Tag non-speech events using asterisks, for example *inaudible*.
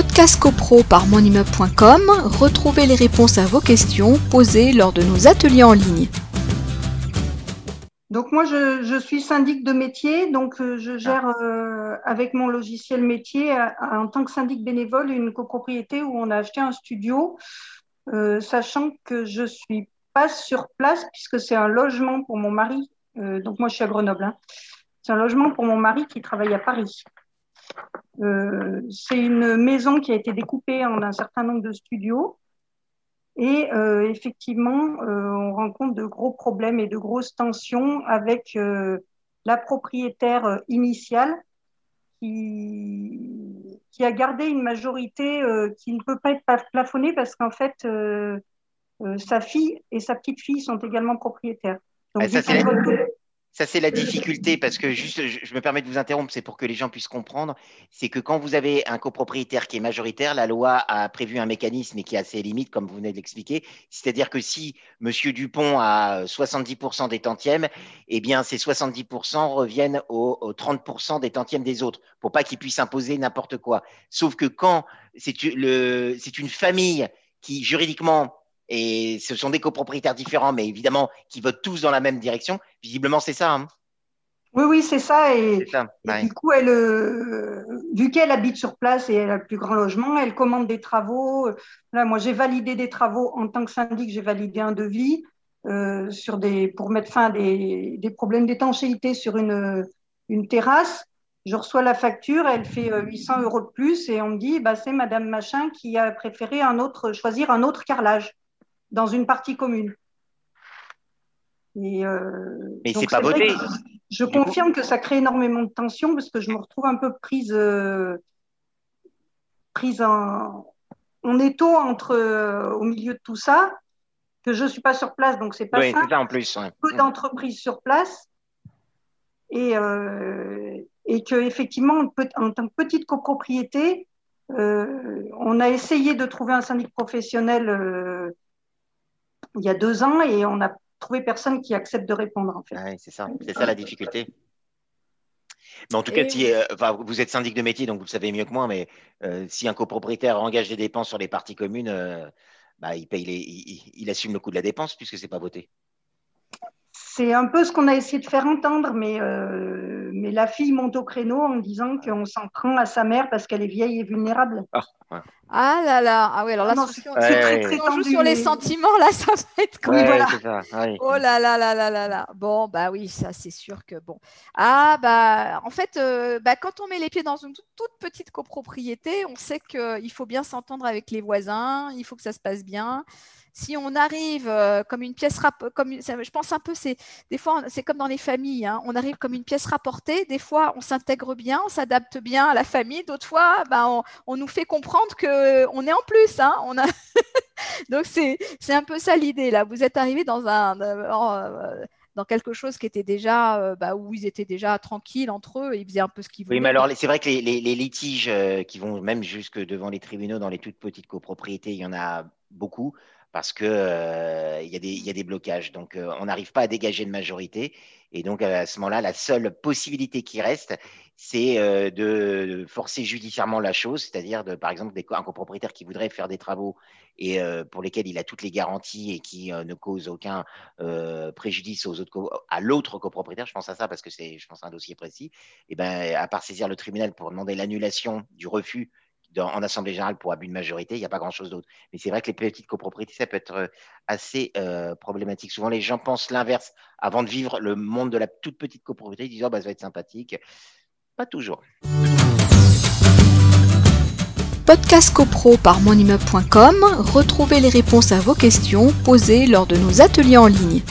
Podcast CoPro par monimmeuble.com, retrouvez les réponses à vos questions posées lors de nos ateliers en ligne. Donc moi, je, suis syndic de métier, donc euh, je gère euh, avec mon logiciel métier en tant que syndic bénévole une copropriété où on a acheté un studio, euh, sachant que je suis pas sur place puisque c'est un logement pour mon mari. donc moi, je suis à Grenoble. Hein. C'est un logement pour mon mari qui travaille à Paris. C'est une maison qui a été découpée en un certain nombre de studios. Et euh, effectivement, euh, on rencontre de gros problèmes et de grosses tensions avec euh, la propriétaire initiale qui, qui, a gardé une majorité qui ne peut pas être plafonnée parce qu'en fait, sa fille et sa petite fille sont également propriétaires. Donc, ah, ça, ça, c'est la difficulté, parce que juste, je, me permets de vous interrompre, c'est pour que les gens puissent comprendre. C'est que quand vous avez un copropriétaire qui est majoritaire, la loi a prévu un mécanisme et qui a ses limites, comme vous venez de l'expliquer. C'est-à-dire que si M. Dupont a 70% des tantièmes, eh bien, ces 70% reviennent aux, 30% des tantièmes des autres, pour pas qu'ils puissent imposer n'importe quoi. Sauf que quand c'est une famille qui, juridiquement, et ce sont des copropriétaires différents, mais évidemment qui votent tous dans la même direction. Visiblement, c'est ça. Hein. oui, oui, c'est ça. Et, du coup, elle, euh, vu qu'elle habite sur place et elle a le plus grand logement, elle commande des travaux. Là, moi, j'ai validé des travaux en tant que syndic, j'ai validé un devis euh, sur des, pour mettre fin à des, des problèmes d'étanchéité sur une, une terrasse. Je reçois la facture, elle fait 800 euh, euros de plus et on me dit, bah, c'est Madame Machin qui a préféré un autre, choisir un autre carrelage dans une partie commune. Et, euh, Mais c'est pas voté. Je confirme que ça crée énormément de tension parce que je me retrouve un peu prise, euh, prise en, étau entre, euh, au milieu de tout ça, que je ne suis pas sur place, donc c'est pas oui, ça en plus. Peu d'entreprises sur place. Et, et que effectivement, en tant que petite copropriété, on a essayé de trouver un syndic professionnel il y a deux ans et on n'a trouvé personne qui accepte de répondre. En fait. c'est ça, c'est ça la difficulté. Mais en tout cas, si, euh, vous êtes syndic de métier, donc vous le savez mieux que moi, mais euh, si un copropriétaire engage des dépenses sur les parties communes, euh, bah, il, paye il, assume le coût de la dépense puisque ce n'est pas voté. C'est un peu ce qu'on a essayé de faire entendre, mais, mais la fille monte au créneau en disant qu'on s'en prend à sa mère parce qu'elle est vieille et vulnérable. Ah, ah là là, ah oui, alors là, si on joue sur les sentiments, là, ça va être cool. voilà. Oh là là là là là là. Bon, bah oui, ça c'est sûr que bon. Ah bah, en fait, euh, bah, quand on met les pieds dans une toute, petite copropriété, on sait qu'il faut bien s'entendre avec les voisins, il faut que ça se passe bien si on arrive euh, comme une pièce, comme je pense un peu, c'est des fois c'est comme dans les familles, hein. on arrive comme une pièce rapportée. Des fois, on s'intègre bien, on s'adapte bien à la famille. D'autres fois, bah, on, nous fait comprendre que on est en plus. Hein. on a *laughs* Donc c'est un peu ça l'idée là. Vous êtes arrivé dans un euh, dans quelque chose qui était déjà euh, bah, où ils étaient déjà tranquilles entre eux, ils faisaient un peu ce qu'ils voulaient. Oui, mais alors c'est vrai que les, les litiges qui vont même jusque devant les tribunaux dans les toutes petites copropriétés, il y en a beaucoup parce qu'il euh, y, a des blocages. Donc, euh, on n'arrive pas à dégager de majorité. Et donc, à ce moment-là, la seule possibilité qui reste, c'est euh, de forcer judiciairement la chose, c'est-à-dire, de, par exemple, un copropriétaire qui voudrait faire des travaux et pour lesquels il a toutes les garanties et qui ne cause aucun préjudice aux autres à l'autre copropriétaire, je pense à ça parce que c'est, je pense, un dossier précis, et ben, à part saisir le tribunal pour demander l'annulation du refus en Assemblée générale pour abus de majorité, il n'y a pas grand-chose d'autre. Mais c'est vrai que les petites copropriétés, ça peut être euh, assez euh, problématique. Souvent, les gens pensent l'inverse avant de vivre le monde de la toute petite copropriété. Ils disent oh, bah, ça va être sympathique. Pas toujours. Podcast CoPro par monimmeuble.com, retrouvez les réponses à vos questions posées lors de nos ateliers en ligne.